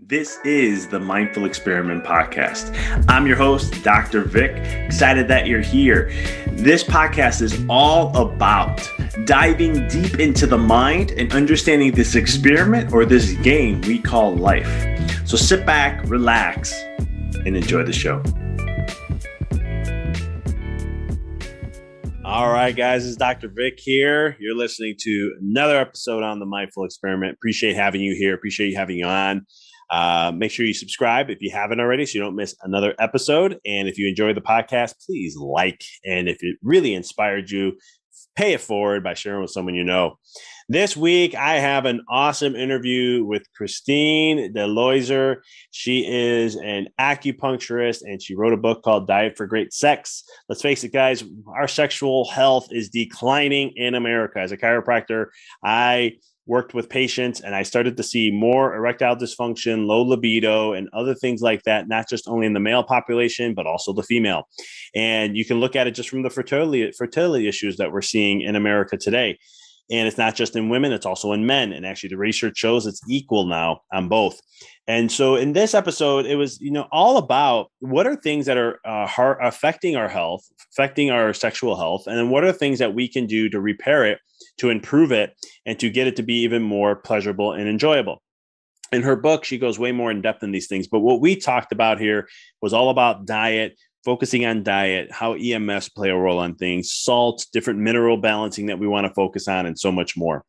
This is the Mindful Experiment Podcast. I'm your host, Dr. Vic. Excited that you're here. This podcast is all about diving deep into the mind and understanding this experiment or this game we call life. So sit back, relax, and enjoy the show. All right, guys, it's Dr. Vic here. You're listening to another episode on the Mindful Experiment. Appreciate having you here. Appreciate you having you on. Uh, make sure you subscribe if you haven't already so you don't miss another episode. And if you enjoy the podcast, please like. And if it really inspired you, pay it forward by sharing with someone you know. This week, I have an awesome interview with Christine DeLozier. She is an acupuncturist and she wrote a book called Diet for Great Sex. Let's face it, guys, our sexual health is declining in America. As a chiropractor, I worked with patients and I started to see more erectile dysfunction, low libido, and other things like that, not just only in the male population, but also the female. And you can look at it just from the fertility, fertility issues that we're seeing in America today. And it's not just in women, it's also in men. And actually, the research shows it's equal now on both. And so, in this episode, it was you know all about what are things that are uh, affecting our health, affecting our sexual health, and then what are things that we can do to repair it, to improve it, and to get it to be even more pleasurable and enjoyable. In her book, she goes way more in depth in these things. But what we talked about here was all about diet, focusing on diet, how EMFs play a role on things, salt, different mineral balancing that we want to focus on, and so much more.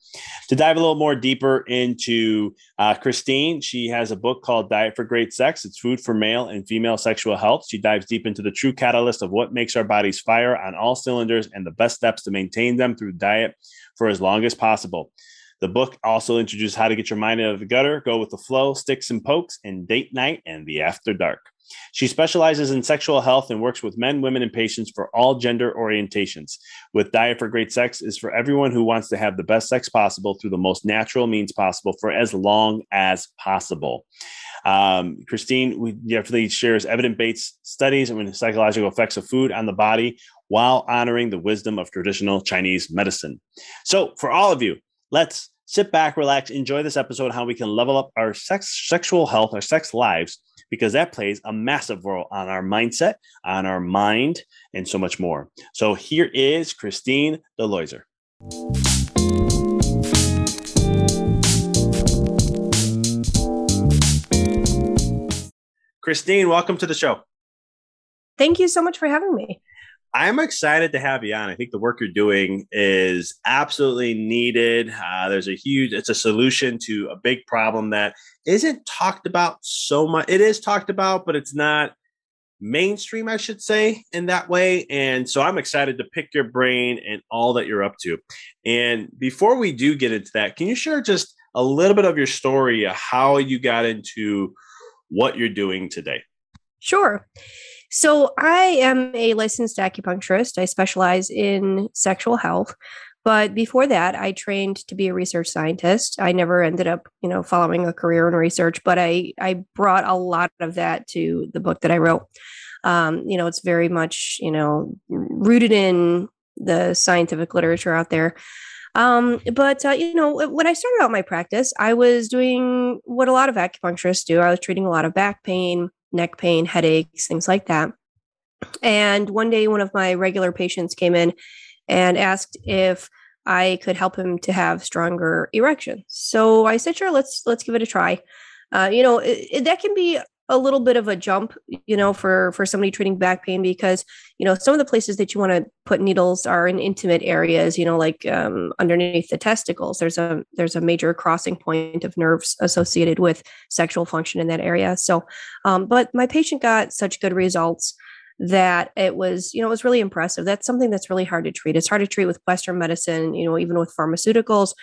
To dive a little more deeper into uh, Christine, she has a book called Diet for Great Sex. It's food for male and female sexual health. She dives deep into the true catalyst of what makes our bodies fire on all cylinders and the best steps to maintain them through diet for as long as possible. The book also introduces how to get your mind out of the gutter, go with the flow, sticks and pokes, and date night and the after dark. She specializes in sexual health and works with men, women, and patients for all gender orientations. With Diet for Great Sex is for everyone who wants to have the best sex possible through the most natural means possible for as long as possible. Um, Christine we definitely shares evidence-based studies and psychological effects of food on the body while honoring the wisdom of traditional Chinese medicine. So, for all of you, let's sit back, relax, enjoy this episode how we can level up our sex, sexual health, our sex lives, because that plays a massive role on our mindset, on our mind, and so much more. So here is Christine DeLozier. Christine, welcome to the show. Thank you so much for having me. I'm excited to have you on. I think the work you're doing is absolutely needed. Uh, there's a huge, it's a solution to a big problem that isn't talked about so much. It is talked about, but it's not mainstream, I should say, in that way. And so I'm excited to pick your brain and all that you're up to. And before we do get into that, can you share just a little bit of your story, how you got into what you're doing today? Sure. So, I am a licensed acupuncturist. I specialize in sexual health. But before that, I trained to be a research scientist. I never ended up, you know, following a career in research, but I I brought a lot of that to the book that I wrote. Um, you know, it's very much, you know, rooted in the scientific literature out there. Um, but uh, you know, when I started out my practice, I was doing what a lot of acupuncturists do. I was treating a lot of back pain, neck pain, headaches, things like that. And one day, one of my regular patients came in and asked if I could help him to have stronger erections. So I said, sure, let's let's give it a try. Uh, you know, it, it, that can be a little bit of a jump, you know, for for somebody treating back pain because you know some of the places that you want to put needles are in intimate areas, you know, like um, underneath the testicles. There's a there's a major crossing point of nerves associated with sexual function in that area. So, um, but my patient got such good results that it was, you know, it was really impressive. That's something that's really hard to treat. It's hard to treat with Western medicine, you know, even with pharmaceuticals.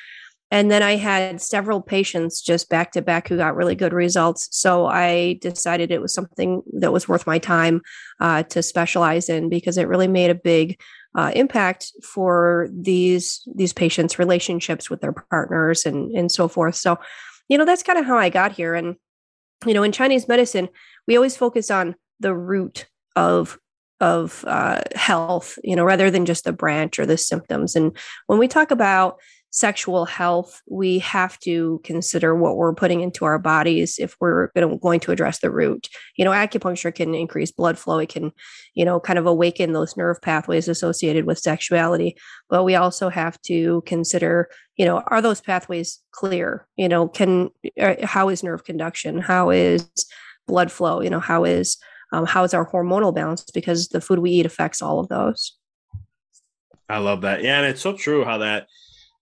And then I had several patients just back to back who got really good results. So I decided it was something that was worth my time uh, to specialize in because it really made a big uh, impact for these these patients' relationships with their partners and and so forth. So, you know, that's kind of how I got here. And you know, in Chinese medicine, we always focus on the root of of uh, health, you know, rather than just the branch or the symptoms. And when we talk about sexual health, we have to consider what we're putting into our bodies if we're going to address the root. You know, acupuncture can increase blood flow. It can, you know, kind of awaken those nerve pathways associated with sexuality. But we also have to consider, you know, are those pathways clear? You know, can, uh, how is nerve conduction? How is blood flow? You know, how is um, how is our hormonal balance because the food we eat affects all of those i love that yeah and it's so true how that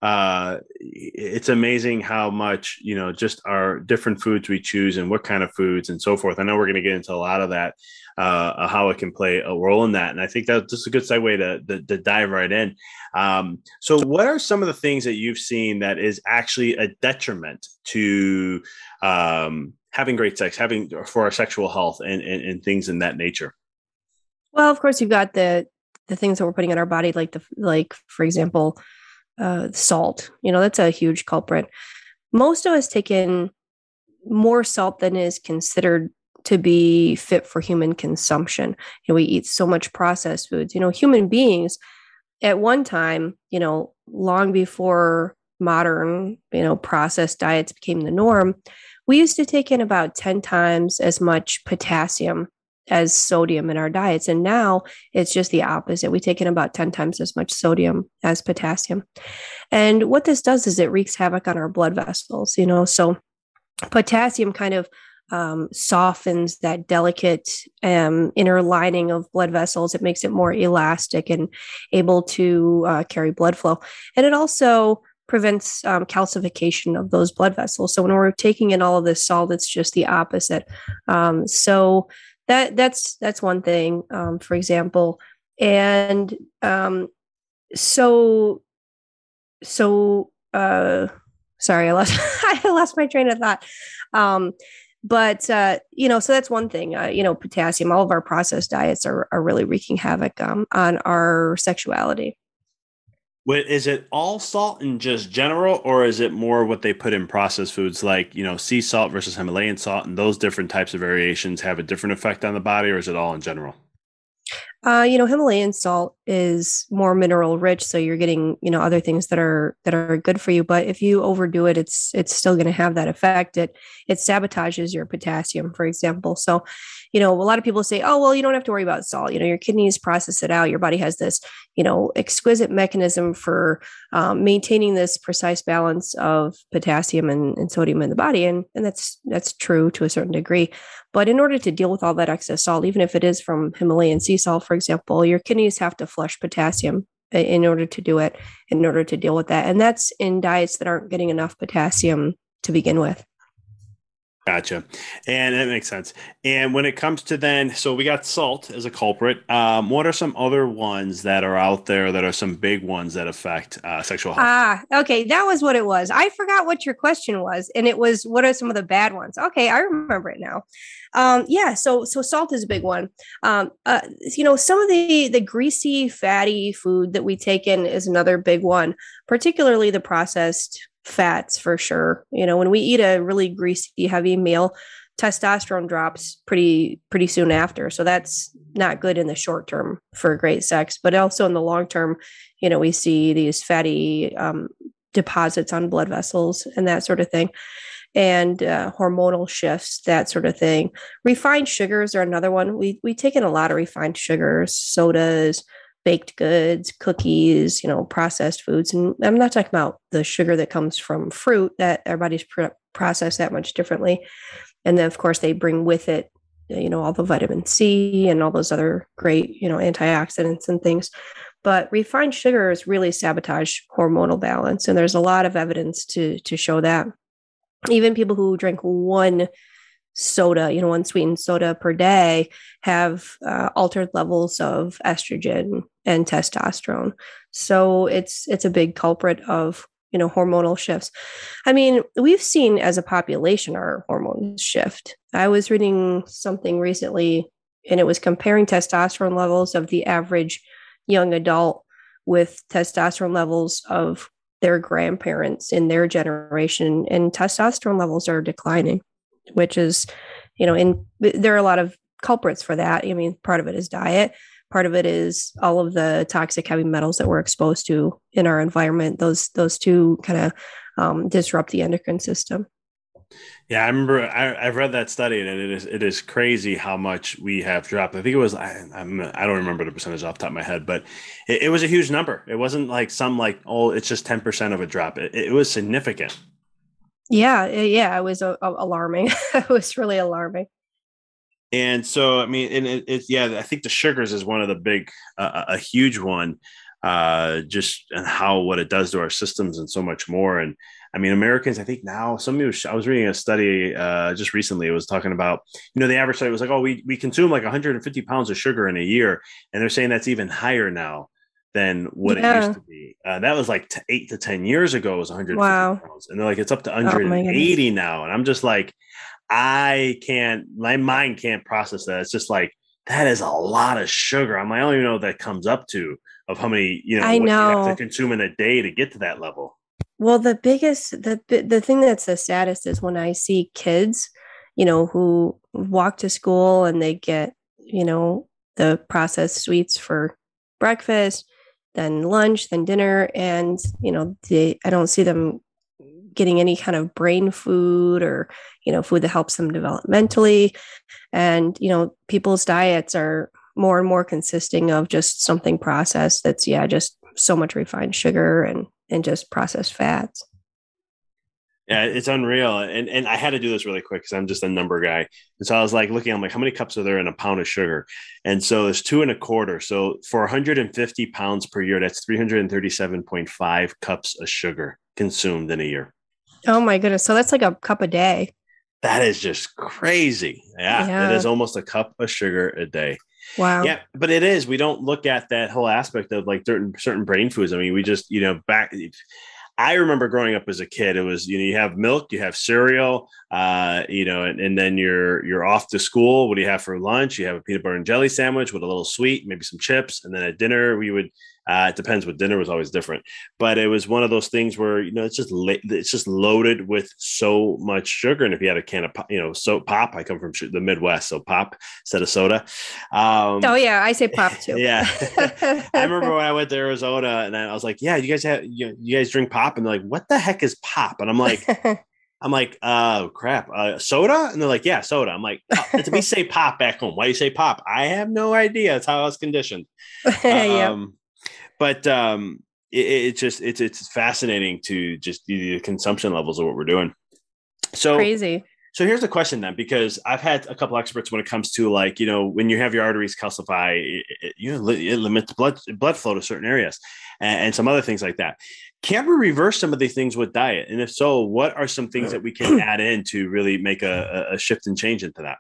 uh it's amazing how much you know just our different foods we choose and what kind of foods and so forth i know we're going to get into a lot of that uh how it can play a role in that and i think that's just a good segue to, to, to dive right in um so what are some of the things that you've seen that is actually a detriment to um having great sex, having for our sexual health and, and, and things in that nature? Well, of course, you've got the the things that we're putting in our body, like the like, for example, uh, salt. You know, that's a huge culprit. Most of us take in more salt than is considered to be fit for human consumption. You know, we eat so much processed foods. You know, human beings at one time, you know, long before modern, you know, processed diets became the norm, we used to take in about 10 times as much potassium as sodium in our diets. And now it's just the opposite. We take in about 10 times as much sodium as potassium. And what this does is it wreaks havoc on our blood vessels, you know. So potassium kind of um, softens that delicate um, inner lining of blood vessels. It makes it more elastic and able to uh, carry blood flow. And it also prevents um, calcification of those blood vessels. So when we're taking in all of this salt, it's just the opposite. Um, so that that's that's one thing, um, for example, and um, so so uh, sorry, I lost I lost my train of thought. Um, but uh, you know, so that's one thing. Uh, you know, potassium. All of our processed diets are are really wreaking havoc um, on our sexuality. Is it all salt in just general, or is it more what they put in processed foods, like you know sea salt versus Himalayan salt, and those different types of variations have a different effect on the body, or is it all in general? Uh, you know, Himalayan salt is more mineral rich, so you're getting you know other things that are that are good for you. But if you overdo it, it's it's still going to have that effect. It it sabotages your potassium, for example. So, you know, a lot of people say, oh well, you don't have to worry about salt. You know, your kidneys process it out. Your body has this you know exquisite mechanism for um, maintaining this precise balance of potassium and, and sodium in the body, and and that's that's true to a certain degree. But in order to deal with all that excess salt, even if it is from Himalayan sea salt, for example, your kidneys have to flush potassium in order to do it, in order to deal with that. And that's in diets that aren't getting enough potassium to begin with. Gotcha. And that makes sense. And when it comes to then, so we got salt as a culprit. Um, what are some other ones that are out there that are some big ones that affect uh, sexual health? Ah, okay. That was what it was. I forgot what your question was. And it was, what are some of the bad ones? Okay. I remember it now. Um, yeah. So, so salt is a big one. Um, uh, you know, some of the, the greasy, fatty food that we take in is another big one, particularly the processed fats for sure. You know, when we eat a really greasy, heavy meal, testosterone drops pretty pretty soon after. So that's not good in the short term for great sex, but also in the long term, you know, we see these fatty um, deposits on blood vessels and that sort of thing. And uh, hormonal shifts, that sort of thing. Refined sugars are another one. We we take in a lot of refined sugars, sodas, baked goods, cookies, you know, processed foods. And I'm not talking about the sugar that comes from fruit that everybody's pr- process that much differently. And then, of course, they bring with it, you know, all the vitamin C and all those other great, you know, antioxidants and things. But refined sugars really sabotage hormonal balance. And there's a lot of evidence to, to show that. Even people who drink one soda, you know, one sweetened soda per day have uh, altered levels of estrogen and testosterone. So it's it's a big culprit of you know hormonal shifts. I mean, we've seen as a population our hormones shift. I was reading something recently, and it was comparing testosterone levels of the average young adult with testosterone levels of their grandparents in their generation, and testosterone levels are declining which is, you know, in there are a lot of culprits for that. I mean, part of it is diet, part of it is all of the toxic heavy metals that we're exposed to in our environment. Those those two kind of um, disrupt the endocrine system. Yeah, I remember I, have read that study, and it is it is crazy how much we have dropped. I think it was I, I'm I don't remember the percentage off the top of my head, but it, it was a huge number. It wasn't like some like oh it's just ten percent of a drop. It, it was significant. Yeah, yeah, it was uh, alarming. it was really alarming. And so, I mean, and it, it's yeah, I think the sugars is one of the big, uh, a huge one, uh, just and how what it does to our systems and so much more. And I mean, Americans, I think now somebody was, I was reading a study uh, just recently. It was talking about, you know, the average study was like, oh, we we consume like 150 pounds of sugar in a year, and they're saying that's even higher now than what yeah. it used to be. Uh, that was like t- eight to 10 years ago, it was 100 wow. pounds. And they're like, it's up to 180 oh now. And I'm just like, I can't, my mind can't process that. It's just like, that is a lot of sugar. I'm like, I don't even know what that comes up to of how many, you know, I know. you have to consume in a day to get to that level. Well, the biggest, the, the thing that's the saddest is when I see kids, you know, who walk to school and they get, you know, the processed sweets for breakfast then lunch, then dinner, and you know, they, I don't see them getting any kind of brain food or you know food that helps them developmentally. And you know people's diets are more and more consisting of just something processed that's yeah just so much refined sugar and and just processed fats yeah, it's unreal. And and I had to do this really quick because I'm just a number guy. And so I was like looking, I'm like, how many cups are there in a pound of sugar? And so it's two and a quarter. So for 150 pounds per year, that's 337.5 cups of sugar consumed in a year. Oh my goodness. So that's like a cup a day. That is just crazy. Yeah, yeah. It is almost a cup of sugar a day. Wow. Yeah, but it is. We don't look at that whole aspect of like certain certain brain foods. I mean, we just, you know, back I remember growing up as a kid, it was, you know, you have milk, you have cereal, uh, you know, and, and then you're, you're off to school. What do you have for lunch? You have a peanut butter and jelly sandwich with a little sweet, maybe some chips. And then at dinner, we would, uh, it depends. What dinner was always different, but it was one of those things where you know it's just it's just loaded with so much sugar. And if you had a can of you know so pop, I come from the Midwest, so pop instead of soda. Um, oh yeah, I say pop too. yeah, I remember when I went to Arizona and I was like, "Yeah, you guys have you, you guys drink pop?" And they're like, "What the heck is pop?" And I'm like. I'm like, oh crap, uh, soda, and they're like, yeah, soda. I'm like, oh, we say pop back home. Why do you say pop? I have no idea. That's how I was conditioned. Um, but um, it, it's just it's it's fascinating to just the consumption levels of what we're doing. So crazy. So here's the question then, because I've had a couple experts when it comes to like, you know, when you have your arteries calcify, it, it, you know, it limits blood blood flow to certain areas and, and, some other things like that. Can we reverse some of these things with diet? And if so, what are some things that we can add in to really make a, a shift and change into that?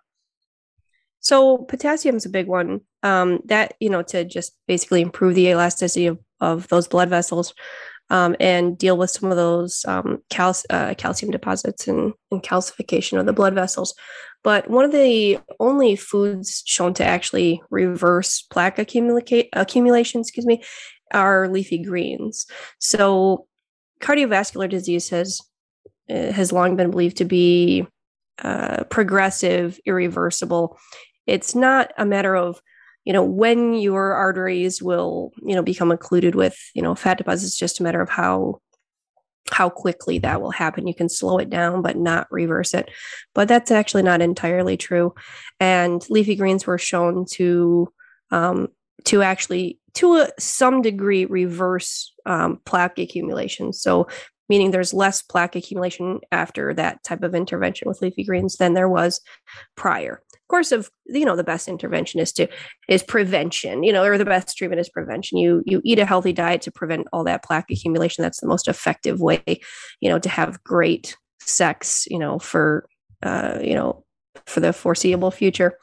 So potassium is a big one. Um, that you know to just basically improve the elasticity of, of those blood vessels um, and deal with some of those um, cal- uh, calcium deposits and, and calcification of the blood vessels. But one of the only foods shown to actually reverse plaque accumulate, accumulation, excuse me, are leafy greens. So cardiovascular disease has uh, has long been believed to be uh, progressive, irreversible. It's not a matter of you know when your arteries will you know become occluded with you know fat deposits. Just a matter of how how quickly that will happen. You can slow it down but not reverse it. But that's actually not entirely true. And leafy greens were shown to um, to actually to a, some degree reverse um, plaque accumulation. So meaning there's less plaque accumulation after that type of intervention with leafy greens than there was prior course of you know the best intervention is to is prevention you know or the best treatment is prevention. You you eat a healthy diet to prevent all that plaque accumulation. That's the most effective way you know to have great sex you know for uh you know for the foreseeable future.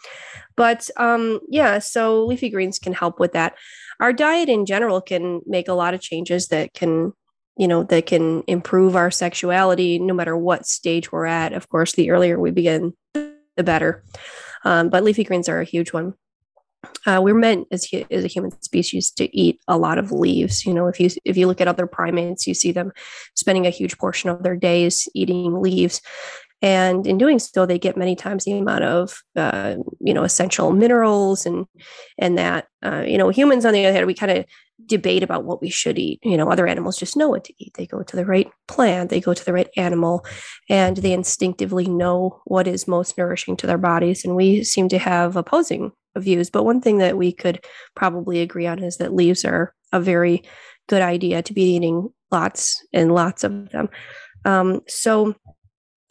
But um yeah so leafy greens can help with that. Our diet in general can make a lot of changes that can you know that can improve our sexuality no matter what stage we're at. Of course the earlier we begin the better um, but leafy greens are a huge one. Uh, we're meant as, as a human species to eat a lot of leaves. You know, if you if you look at other primates, you see them spending a huge portion of their days eating leaves, and in doing so, they get many times the amount of uh, you know essential minerals and and that uh, you know humans on the other hand, we kind of debate about what we should eat. You know, other animals just know what to eat. They go to the right plant, they go to the right animal, and they instinctively know what is most nourishing to their bodies. And we seem to have opposing views. But one thing that we could probably agree on is that leaves are a very good idea to be eating lots and lots of them. Um, so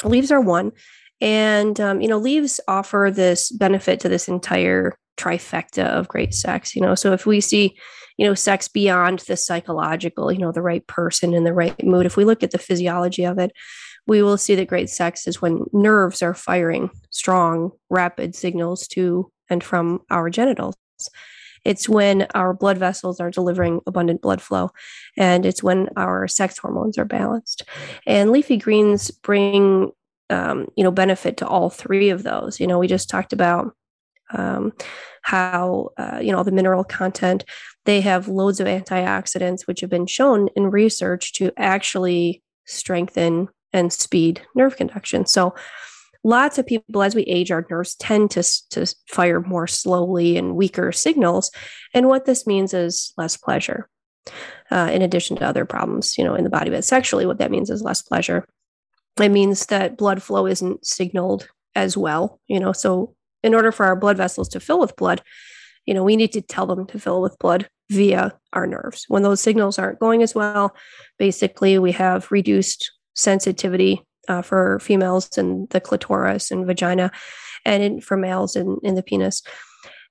leaves are one. And, um, you know, leaves offer this benefit to this entire trifecta of great sex, you know. So if we see you know, sex beyond the psychological, you know, the right person in the right mood. If we look at the physiology of it, we will see that great sex is when nerves are firing strong, rapid signals to and from our genitals. It's when our blood vessels are delivering abundant blood flow, and it's when our sex hormones are balanced. And leafy greens bring, um, you know, benefit to all three of those. You know, we just talked about um, how uh, you know the mineral content they have loads of antioxidants which have been shown in research to actually strengthen and speed nerve conduction so lots of people as we age our nerves tend to, to fire more slowly and weaker signals. And what this means is less pleasure uh, in addition to other problems you know in the body. But sexually what that means is less pleasure. It means that blood flow isn't signaled as well you know. So in order for our blood vessels to fill with blood, you know, we need to tell them to fill with blood via our nerves. When those signals aren't going as well, basically we have reduced sensitivity uh, for females in the clitoris and vagina, and in, for males in, in the penis.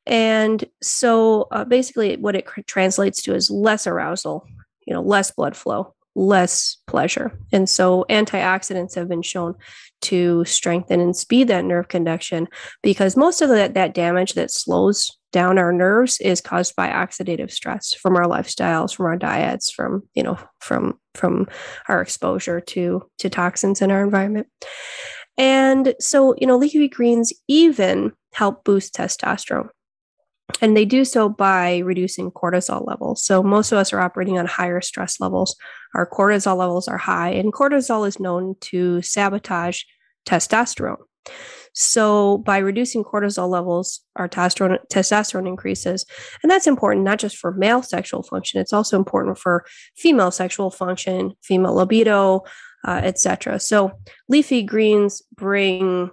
And so uh, basically, what it translates to is less arousal, you know, less blood flow, less pleasure. And so antioxidants have been shown to strengthen and speed that nerve conduction because most of that, that damage that slows down our nerves is caused by oxidative stress from our lifestyles from our diets from you know from from our exposure to to toxins in our environment and so you know leafy greens even help boost testosterone and they do so by reducing cortisol levels. So most of us are operating on higher stress levels. Our cortisol levels are high, and cortisol is known to sabotage testosterone. So by reducing cortisol levels, our testosterone, increases. And that's important not just for male sexual function, it's also important for female sexual function, female libido, uh, etc. So leafy greens bring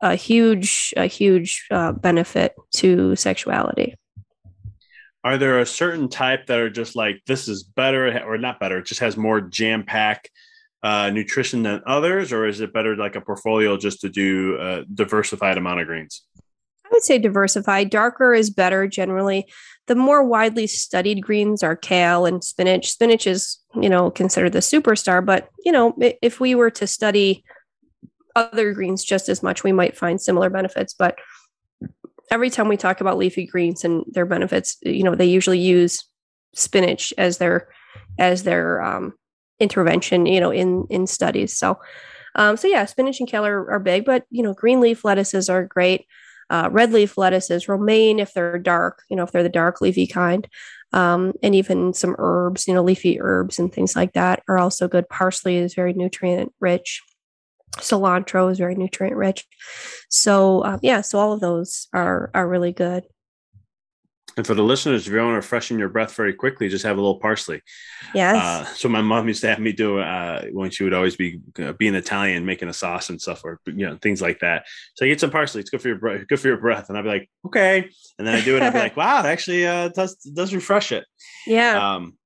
a huge a huge uh, benefit to sexuality are there a certain type that are just like this is better or not better it just has more jam pack uh, nutrition than others, or is it better like a portfolio just to do a diversified amount of greens? I would say diversified. Darker is better generally. The more widely studied greens are kale and spinach. Spinach is, you know, considered the superstar, but, you know, if we were to study other greens just as much, we might find similar benefits. But every time we talk about leafy greens and their benefits, you know, they usually use spinach as their as their um, intervention, you know, in in studies. So, um, so yeah, spinach and kale are, are big, but you know, green leaf lettuces are great. Uh, red leaf lettuces, romaine if they're dark, you know, if they're the dark leafy kind, um, and even some herbs, you know, leafy herbs and things like that are also good. Parsley is very nutrient rich cilantro is very nutrient rich so um, yeah so all of those are are really good and for the listeners, if you want to freshen your breath very quickly, just have a little parsley. Yes. Uh, so my mom used to have me do uh, when she would always be uh, being Italian, making a sauce and stuff, or you know things like that. So I get some parsley; it's good for your breath. Good for your breath. And I'd be like, okay. And then I do it. I'd be like, wow, it actually uh, does does refresh it. Yeah. Um,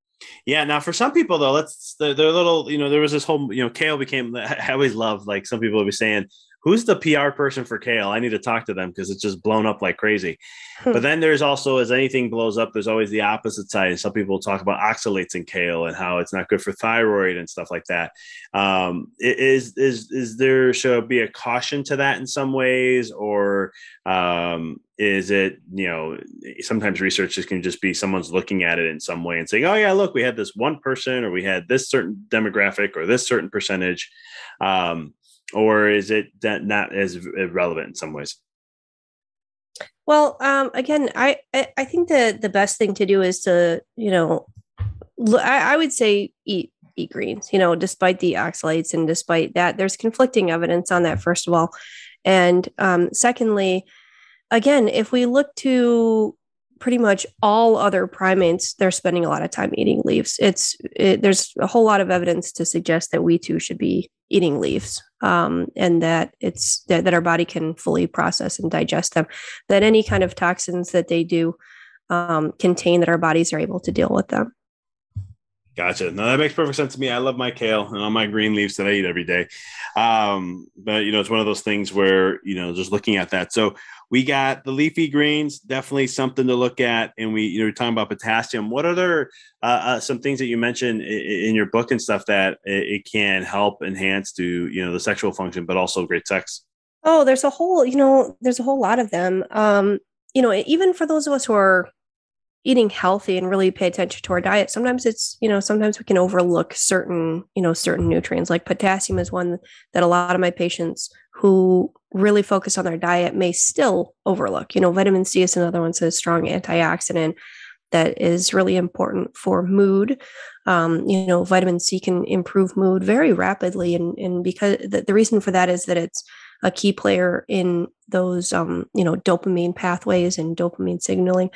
yeah. Now, for some people though, let's they're, they're little. You know, there was this whole you know, kale became. I always love like some people would be saying, "Who's the PR person for kale?" I need to talk to them because it's just blown up like crazy. Hmm. but then there's also, as anything blows up, there's always the opposite side. Some people talk about oxalates in kale and how it's not good for thyroid and stuff like that. Um, is is is there should be a caution to that in some ways, or um, is it you know sometimes researchers can just be someone's looking at it in some way and saying oh yeah look we had this one person or we had this certain demographic or this certain percentage um, or is it that not as relevant in some ways? Well um, again I, I i think the the best thing to do is to you know I, I would say eat eat greens you know despite the oxalates and despite that there's conflicting evidence on that first of all. And um, secondly again, if we look to pretty much all other primates, they're spending a lot of time eating leaves. It's it, there's a whole lot of evidence to suggest that we too should be eating leaves, um, and that it's that, that our body can fully process and digest them. That any kind of toxins that they do um, contain, that our bodies are able to deal with them. Gotcha. No, that makes perfect sense to me. I love my kale and all my green leaves that I eat every day. Um, but you know, it's one of those things where you know, just looking at that. So we got the leafy greens, definitely something to look at. And we, you know, we're talking about potassium. What other uh, uh, some things that you mentioned in, in your book and stuff that it, it can help enhance to you know the sexual function, but also great sex? Oh, there's a whole, you know, there's a whole lot of them. Um, you know, even for those of us who are eating healthy and really pay attention to our diet sometimes it's you know sometimes we can overlook certain you know certain nutrients. Like potassium is one that a lot of my patients who really focus on their diet may still overlook. You know vitamin c is another one so strong antioxidant that is really important for mood. Um, you know vitamin c can improve mood very rapidly and, and because the, the reason for that is that it's a key player in those um, you know dopamine pathways and dopamine signaling.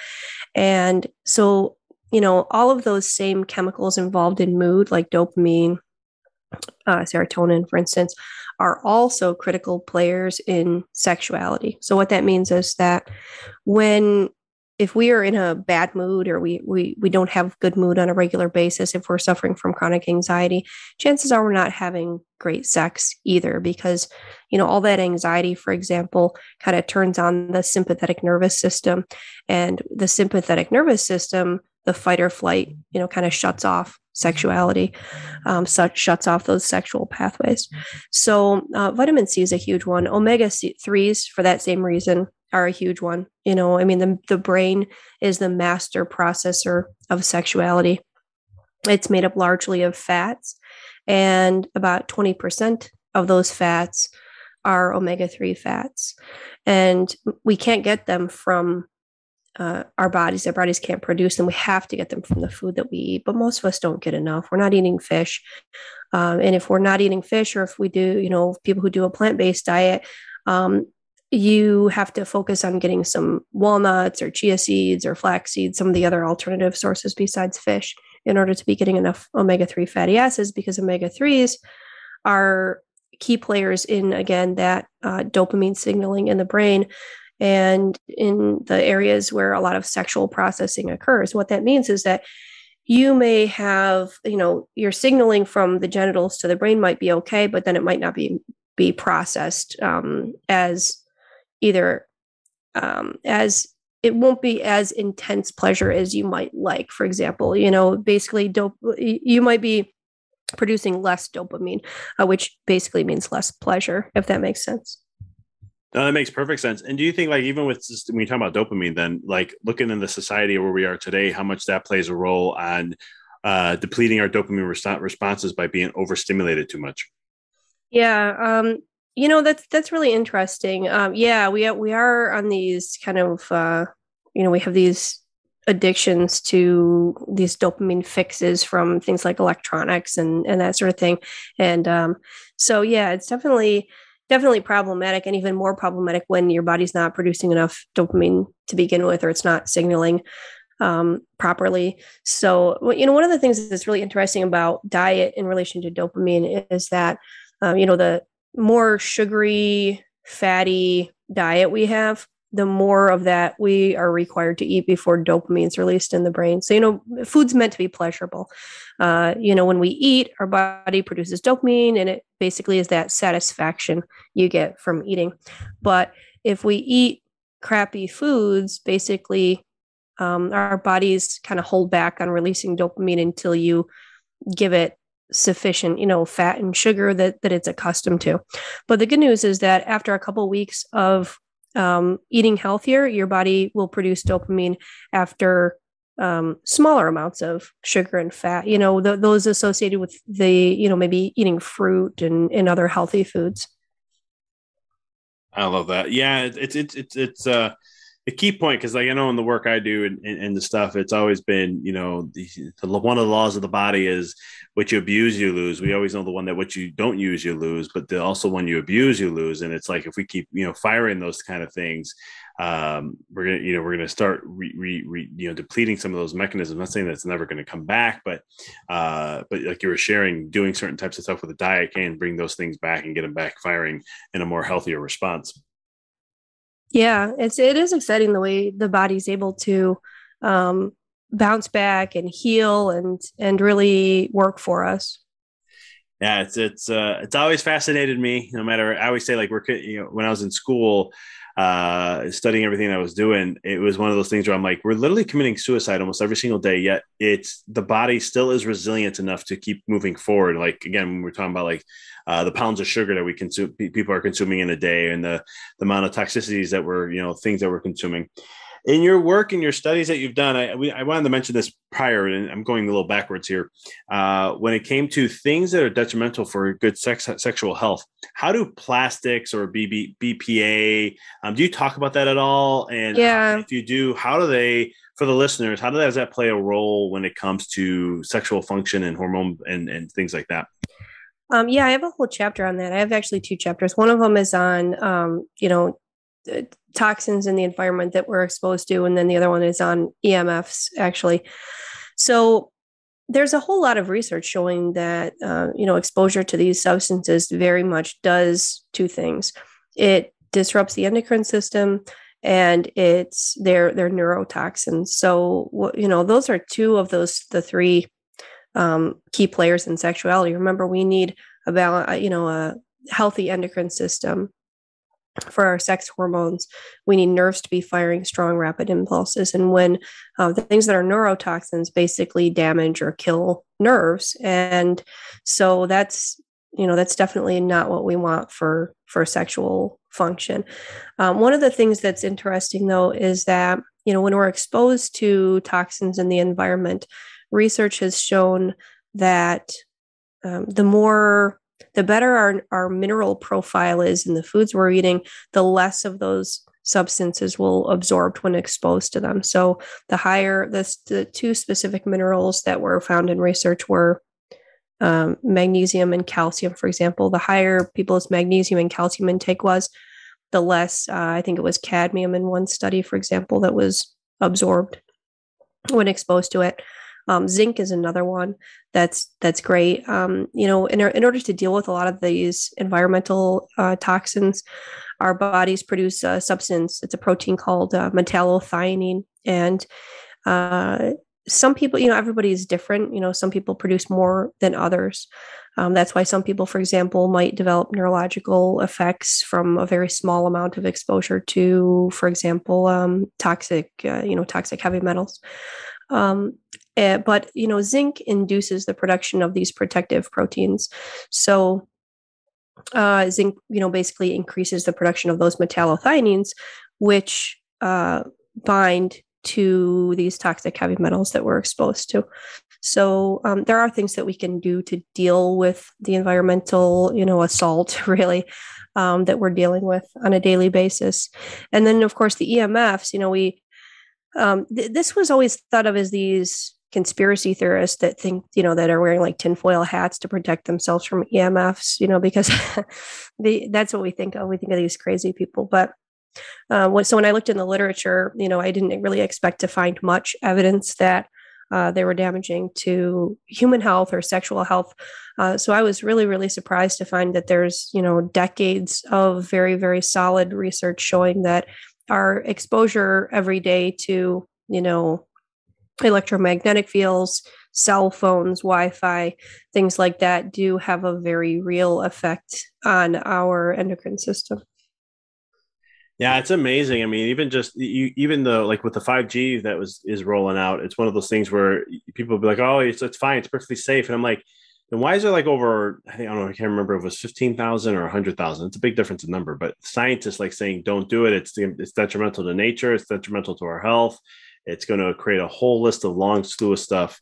And so you know all of those same chemicals involved in mood like dopamine uh, serotonin for instance are also critical players in sexuality. So what that means is that when if we are in a bad mood or we we we don't have good mood on a regular basis if we're suffering from chronic anxiety chances are we're not having great sex either because you know all that anxiety for example kind of turns on the sympathetic nervous system and the sympathetic nervous system the fight or flight you know kind of shuts off sexuality um, such shuts off those sexual pathways. So uh, vitamin c is a huge one. Omega 3s for that same reason are a huge one. You know, I mean, the, the brain is the master processor of sexuality. It's made up largely of fats, and about 20% of those fats are omega 3 fats. And we can't get them from uh, our bodies. Our bodies can't produce them. We have to get them from the food that we eat, but most of us don't get enough. We're not eating fish. Um, and if we're not eating fish, or if we do, you know, people who do a plant based diet, um, you have to focus on getting some walnuts or chia seeds or flax seeds, some of the other alternative sources besides fish, in order to be getting enough omega 3 fatty acids because omega 3s are key players in, again, that uh, dopamine signaling in the brain and in the areas where a lot of sexual processing occurs. What that means is that you may have, you know, your signaling from the genitals to the brain might be okay, but then it might not be be processed um, as either um, as it won't be as intense pleasure as you might like. For example, you know, basically, dope. You might be producing less dopamine, uh, which basically means less pleasure, if that makes sense. No, that makes perfect sense. And do you think, like, even with just, when you talk about dopamine, then, like, looking in the society where we are today, how much that plays a role on uh, depleting our dopamine res- responses by being overstimulated too much? Yeah, um, you know that's that's really interesting. Um, yeah, we we are on these kind of uh, you know we have these addictions to these dopamine fixes from things like electronics and and that sort of thing, and um, so yeah, it's definitely definitely problematic and even more problematic when your body's not producing enough dopamine to begin with or it's not signaling um, properly. So, you know, one of the things that's really interesting about diet in relation to dopamine is that, um, you know, the more sugary, fatty diet we have, the more of that we are required to eat before dopamine is released in the brain. So, you know, food's meant to be pleasurable. Uh, you know, when we eat, our body produces dopamine, and it basically is that satisfaction you get from eating. But if we eat crappy foods, basically, um, our bodies kind of hold back on releasing dopamine until you give it sufficient you know fat and sugar that that it's accustomed to but the good news is that after a couple of weeks of um, eating healthier, your body will produce dopamine after um, smaller amounts of sugar and fat. You know, th- those associated with the, you know, maybe eating fruit and, and other healthy foods. I love that. Yeah, it's it's it's it's uh the key point because like I know in the work I do and, and, and the stuff, it's always been you know the, the, one of the laws of the body is what you abuse you lose. We always know the one that what you don't use you lose, but the, also when you abuse you lose. And it's like if we keep you know firing those kind of things, um, we're gonna you know we're gonna start re, re, re, you know depleting some of those mechanisms. I'm not saying that's never to come back, but uh, but like you were sharing, doing certain types of stuff with a diet can bring those things back and get them back firing in a more healthier response. Yeah, it's it is exciting the way the body's able to um, bounce back and heal and and really work for us. Yeah, it's it's uh, it's always fascinated me. No matter, I always say like we're you know when I was in school, uh, studying everything I was doing, it was one of those things where I'm like, we're literally committing suicide almost every single day. Yet it's the body still is resilient enough to keep moving forward. Like again, we're talking about like uh, the pounds of sugar that we consume, people are consuming in a day, and the the amount of toxicities that we're, you know, things that we're consuming. In your work and your studies that you've done, I, we, I wanted to mention this prior, and I'm going a little backwards here. Uh, when it came to things that are detrimental for good sex, sexual health, how do plastics or BB, BPA, um, do you talk about that at all? And yeah. if you do, how do they, for the listeners, how does that play a role when it comes to sexual function and hormone and, and things like that? Um, yeah, I have a whole chapter on that. I have actually two chapters. One of them is on, um, you know, toxins in the environment that we're exposed to, and then the other one is on EMFs, actually. So there's a whole lot of research showing that, uh, you know, exposure to these substances very much does two things. It disrupts the endocrine system and it's their their neurotoxins. So you know those are two of those the three um, key players in sexuality. Remember, we need a balance, you know, a healthy endocrine system for our sex hormones. We need nerves to be firing strong, rapid impulses. And when uh, the things that are neurotoxins basically damage or kill nerves, and so that's you know that's definitely not what we want for for sexual function. Um, one of the things that's interesting though is that you know when we're exposed to toxins in the environment research has shown that um, the more the better our, our mineral profile is in the foods we're eating the less of those substances will absorb when exposed to them. So the higher the, the two specific minerals that were found in research were um, magnesium and calcium for example. The higher people's magnesium and calcium intake was the less uh, i think it was cadmium in one study for example that was absorbed when exposed to it um, zinc is another one that's that's great. Um, you know, in, in order to deal with a lot of these environmental uh, toxins, our bodies produce a substance. It's a protein called uh, metallothionein, and uh, some people, you know, everybody is different. You know, some people produce more than others. Um, that's why some people, for example, might develop neurological effects from a very small amount of exposure to, for example, um, toxic, uh, you know, toxic heavy metals. Um, uh, but you know, zinc induces the production of these protective proteins. So uh, zinc, you know, basically increases the production of those metallothioneins, which uh, bind to these toxic heavy metals that we're exposed to. So um, there are things that we can do to deal with the environmental, you know, assault really um, that we're dealing with on a daily basis. And then, of course, the EMFs. You know, we um, th- this was always thought of as these conspiracy theorists that think, you know, that are wearing like tinfoil hats to protect themselves from EMFs. You know, because the, that's what we think of. We think of these crazy people, but uh, so when I looked in the literature, you know, I didn't really expect to find much evidence that uh, they were damaging to human health or sexual health. Uh, so I was really, really surprised to find that there's, you know, decades of very, very solid research showing that our exposure every day to, you know, electromagnetic fields, cell phones, Wi Fi, things like that do have a very real effect on our endocrine system. Yeah, it's amazing. I mean, even just you, even though like with the five G that was is rolling out, it's one of those things where people be like, "Oh, it's it's fine, it's perfectly safe," and I'm like, "Then why is there like over? I think I don't know, I can't remember if it was fifteen thousand or hundred thousand. It's a big difference in number, but scientists like saying, "Don't do it. It's it's detrimental to nature. It's detrimental to our health. It's going to create a whole list of long slew of stuff."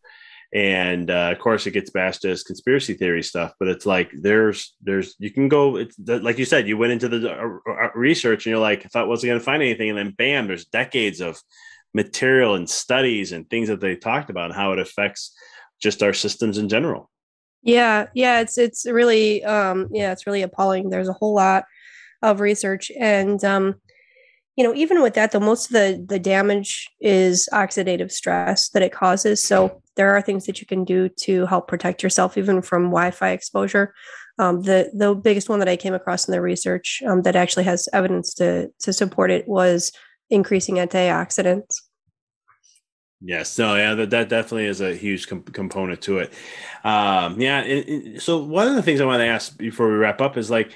and uh, of course it gets bashed as conspiracy theory stuff but it's like there's there's you can go it's like you said you went into the uh, research and you're like i thought wasn't going to find anything. And then bam there's decades of material and studies and things that they talked about and how it affects just our systems in general. Yeah yeah it's it's really um yeah it's really appalling. There's a whole lot of research. And um you know even with that though most of the the damage is oxidative stress that it causes. So there are things that you can do to help protect yourself even from wi-fi exposure. Um, the the biggest one that i came across in the research um, that actually has evidence to to support it was increasing antioxidants. Yes, no, yeah, that, that definitely is a huge com- component to it. Um, yeah, it, it, so one of the things I want to ask before we wrap up is like,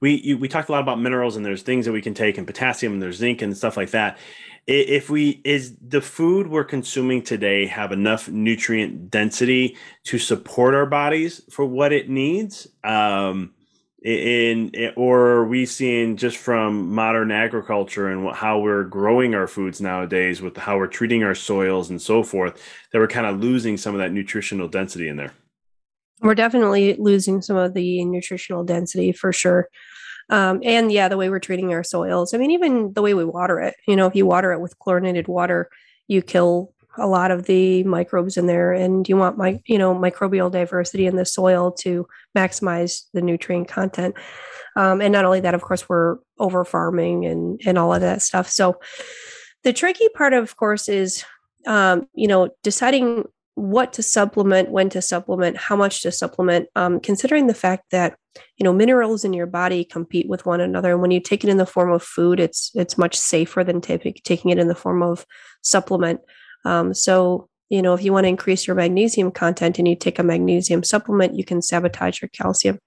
we you, we talked a lot about minerals and there's things that we can take and potassium and there's zinc and stuff like that. If we is the food we're consuming today have enough nutrient density to support our bodies for what it needs? Um in, or are we seeing just from modern agriculture and how we're growing our foods nowadays with how we're treating our soils and so forth that we're kind of losing some of that nutritional density in there? We're definitely losing some of the nutritional density for sure. Um, and yeah, the way we're treating our soils. I mean, even the way we water it. You know, if you water it with chlorinated water, you kill a lot of the microbes in there, and you want my you know microbial diversity in the soil to maximize the nutrient content. Um, and not only that, of course, we're over farming and and all of that stuff. So the tricky part, of course, is um, you know deciding what to supplement, when to supplement, how much to supplement, um, considering the fact that you know minerals in your body compete with one another, and when you take it in the form of food, it's it's much safer than t- taking it in the form of supplement. Um, so you know if you want to increase your magnesium content and you take a magnesium supplement, you can sabotage your calcium.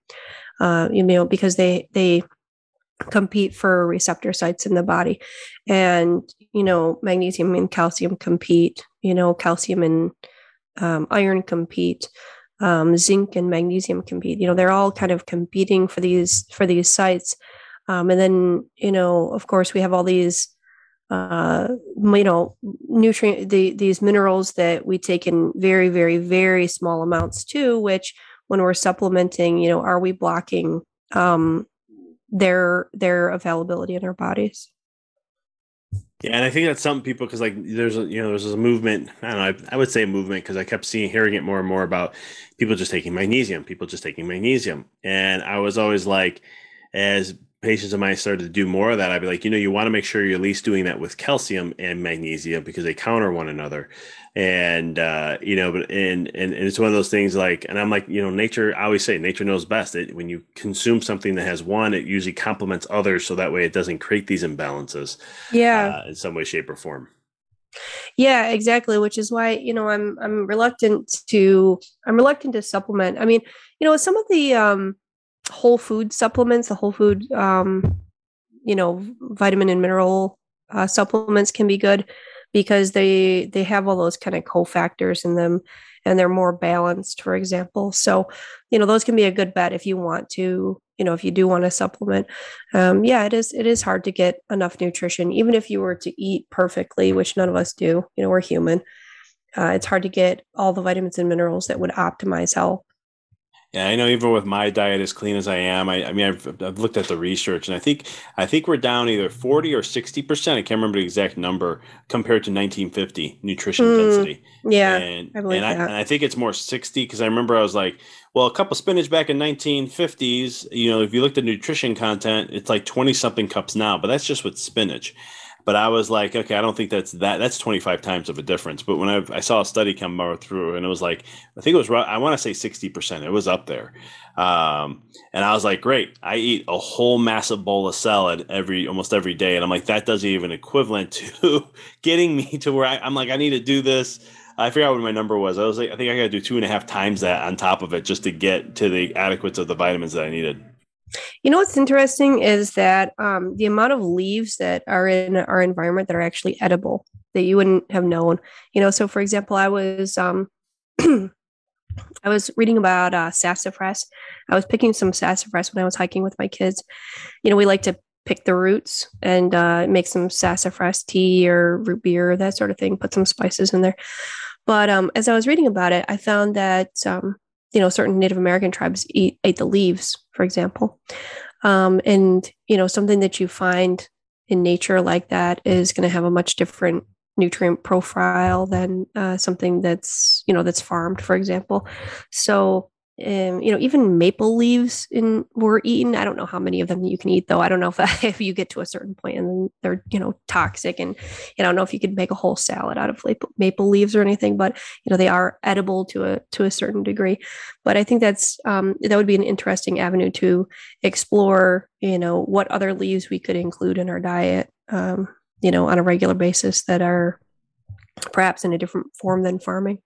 Uh, you know because they they compete for receptor sites in the body and you know magnesium and calcium compete you know calcium and um, iron compete, um, zinc and magnesium compete. You know, they're all kind of competing for these for these sites. Um, and then, you know, of course, we have all these, uh, you know, nutrient the, these minerals that we take in very, very, very small amounts too. Which, when we're supplementing, you know, are we blocking um, their their availability in our bodies? Yeah, and I think that's some people because like there's a you know there's a movement. I don't know. I, I would say movement because I kept seeing hearing it more and more about people just taking magnesium, people just taking magnesium, and I was always like, as patients of mine started to do more of that, I'd be like, you know, you want to make sure you're at least doing that with calcium and magnesium because they counter one another. And uh, you know, but and, and and it's one of those things like, and I'm like, you know, nature. I always say nature knows best. It, when you consume something that has one, it usually complements others, so that way it doesn't create these imbalances. Yeah, uh, in some way, shape, or form. Yeah, exactly. Which is why you know I'm I'm reluctant to I'm reluctant to supplement. I mean, you know, some of the um, whole food supplements, the whole food, um, you know, vitamin and mineral uh, supplements can be good because they they have all those kind of cofactors in them and they're more balanced for example. So you know those can be a good bet if you want to you know if you do want to supplement. Um, yeah it is it is hard to get enough nutrition. Even if you were to eat perfectly which none of us do you know we're human uh, it's hard to get all the vitamins and minerals that would optimize health yeah, I know. Even with my diet as clean as I am, I, I mean, I've, I've, looked at the research, and I think I think we're down either forty or sixty percent. I can't remember the exact number compared to 1950 nutrition mm, density. Yeah, and I and, I, and I think it's more sixty because I remember I was like, well, a cup of spinach back in 1950s. You know, if you looked at nutrition content, it's like twenty something cups now, but that's just with spinach. But I was like, okay, I don't think that's that. That's 25 times of a difference. But when I, I saw a study come through, and it was like, I think it was, I want to say 60%. It was up there. Um, and I was like, great. I eat a whole massive bowl of salad every, almost every day. And I'm like, that doesn't even equivalent to getting me to where I, I'm like, I need to do this. I forgot what my number was. I was like, I think I got to do two and a half times that on top of it just to get to the adequates of the vitamins that I needed. You know what's interesting is that um, the amount of leaves that are in our environment that are actually edible that you wouldn't have known. You know, so for example, I was um, I was reading about uh, sassafras. I was picking some sassafras when I was hiking with my kids. You know, we like to pick the roots and uh, make some sassafras tea or root beer, that sort of thing. Put some spices in there. But um, as I was reading about it, I found that um, you know certain Native American tribes eat ate the leaves, for example, um, and you know something that you find in nature like that is going to have a much different nutrient profile than uh, something that's you know that's farmed, for example. So um, you know, even maple leaves in were eaten. I don't know how many of them you can eat, though. I don't know if if you get to a certain point and they're you know toxic, and I don't know if you could make a whole salad out of maple leaves or anything. But you know, they are edible to a to a certain degree. But I think that's um, that would be an interesting avenue to explore. You know, what other leaves we could include in our diet. Um, you know, on a regular basis that are perhaps in a different form than farming.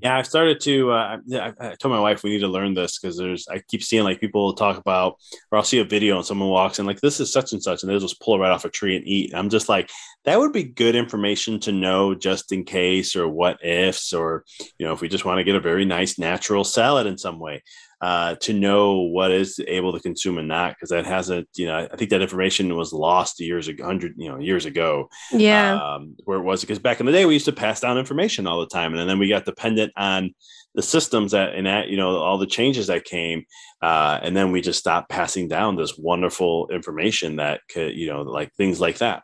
Yeah, I've started to. Uh, I, I, told my wife we need to learn this because there's. I keep seeing like people talk about, or I'll see a video and someone walks in like this is such and such, and they'll just pull it right off a tree and eat. And I'm just like, that would be good information to know just in case, or what ifs, or you know, if we just want to get a very nice natural salad in some way uh, to know what is able to consume and not because that hasn't you know i think that information was lost years ago hundred you know years ago. Yeah. Um, where it was because back in the day we used to pass down information all the time and then we got dependent on the systems that and that you know all the changes that came uh, and then we just stopped passing down this wonderful information that could you know like things like that.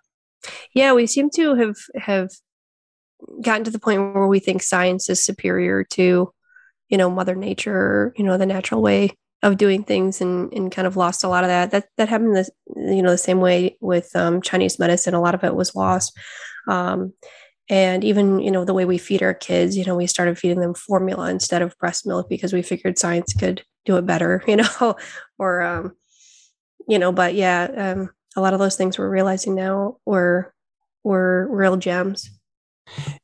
Yeah we seem to have have gotten to the point where we think science is superior to you know mother nature you know the natural way of doing things and, and kind of lost a lot of that. That that happened the you know the same way with um, chinese medicine. A lot of it was lost. Um, and even you know the way we feed our kids you know we started feeding them formula instead of breast milk because we figured science could do it better you know or um, you know but yeah um, a lot of those things we're realizing now were were real gems.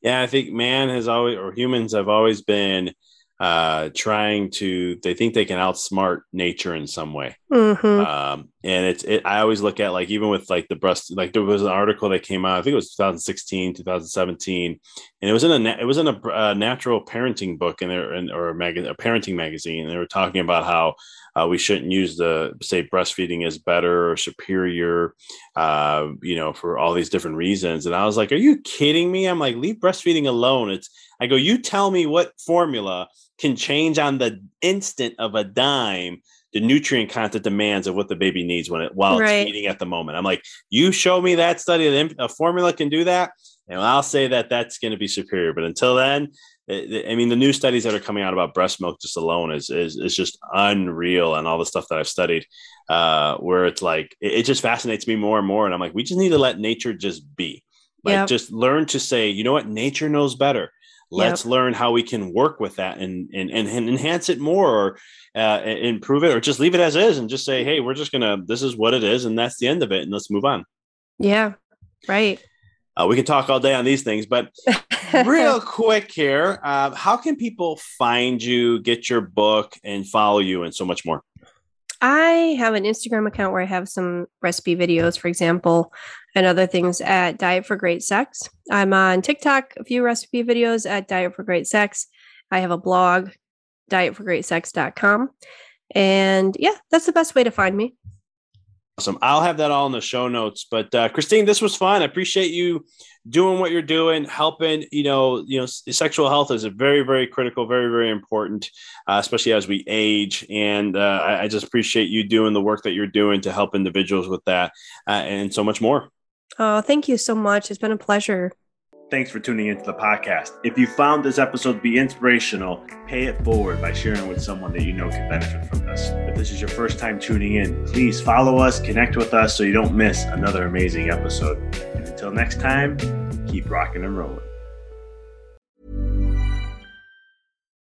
Yeah i think man has always or humans have always been uh, trying to they think they can outsmart nature in some way. Mm-hmm. um, and it's it, i always look at like even with like the breast like there was an article that came out i think it was 2016 2017 and it was in a it was in a, a natural parenting book and there or a, mag- a parenting magazine and they were talking about how uh, we shouldn't use the say breastfeeding is better or superior uh, you know for all these different reasons. And i was like are you kidding me? I'm like leave breastfeeding alone. It's i go you tell me what formula can change on the instant of a dime the nutrient content demands of what the baby needs when it while right. it's eating at the moment. I'm like, you show me that study that a formula can do that, and I'll say that that's going to be superior. But until then, I mean, the new studies that are coming out about breast milk just alone is is, is just unreal, and all the stuff that I've studied, uh, where it's like it, it, just fascinates me more and more. And I'm like, we just need to let nature just be, like, yep. just learn to say, you know what, nature knows better let's yep. learn how we can work with that and and, and, and enhance it more or uh, improve it or just leave it as is and just say hey we're just gonna this is what it is and that's the end of it and let's move on yeah right Uh, we can talk all day on these things, but real quick here, uh, how can people find you, get your book, and follow you, and so much more? I have an Instagram account where I have some recipe videos, for example, and other things at Diet for Great Sex. I'm on TikTok, a few recipe videos at Diet for Great Sex. I have a blog, dietforgreatsex.com. And yeah, that's the best way to find me. Awesome. I'll have that all in the show notes. But uh, Christine, this was fun. I appreciate you doing what you're doing, helping. You know, you know, sexual health is a very, very critical, very, very important, uh, especially as we age. And uh, I, I, just appreciate you doing the work that you're doing to help individuals with that, uh, and so much more. Oh, thank you so much. It's been a pleasure. Thanks for tuning into the podcast. If you found this episode to be inspirational, pay it forward by sharing with someone that you know can benefit from this. If this is your first time tuning in, please follow us, connect with us so you don't miss another amazing episode. And until next time, keep rocking and rolling.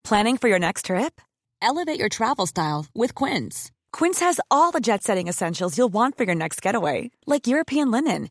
Planning for your next trip? Elevate your travel style with Quince. Quince has all the jet setting essentials you'll want for your next getaway, like European linen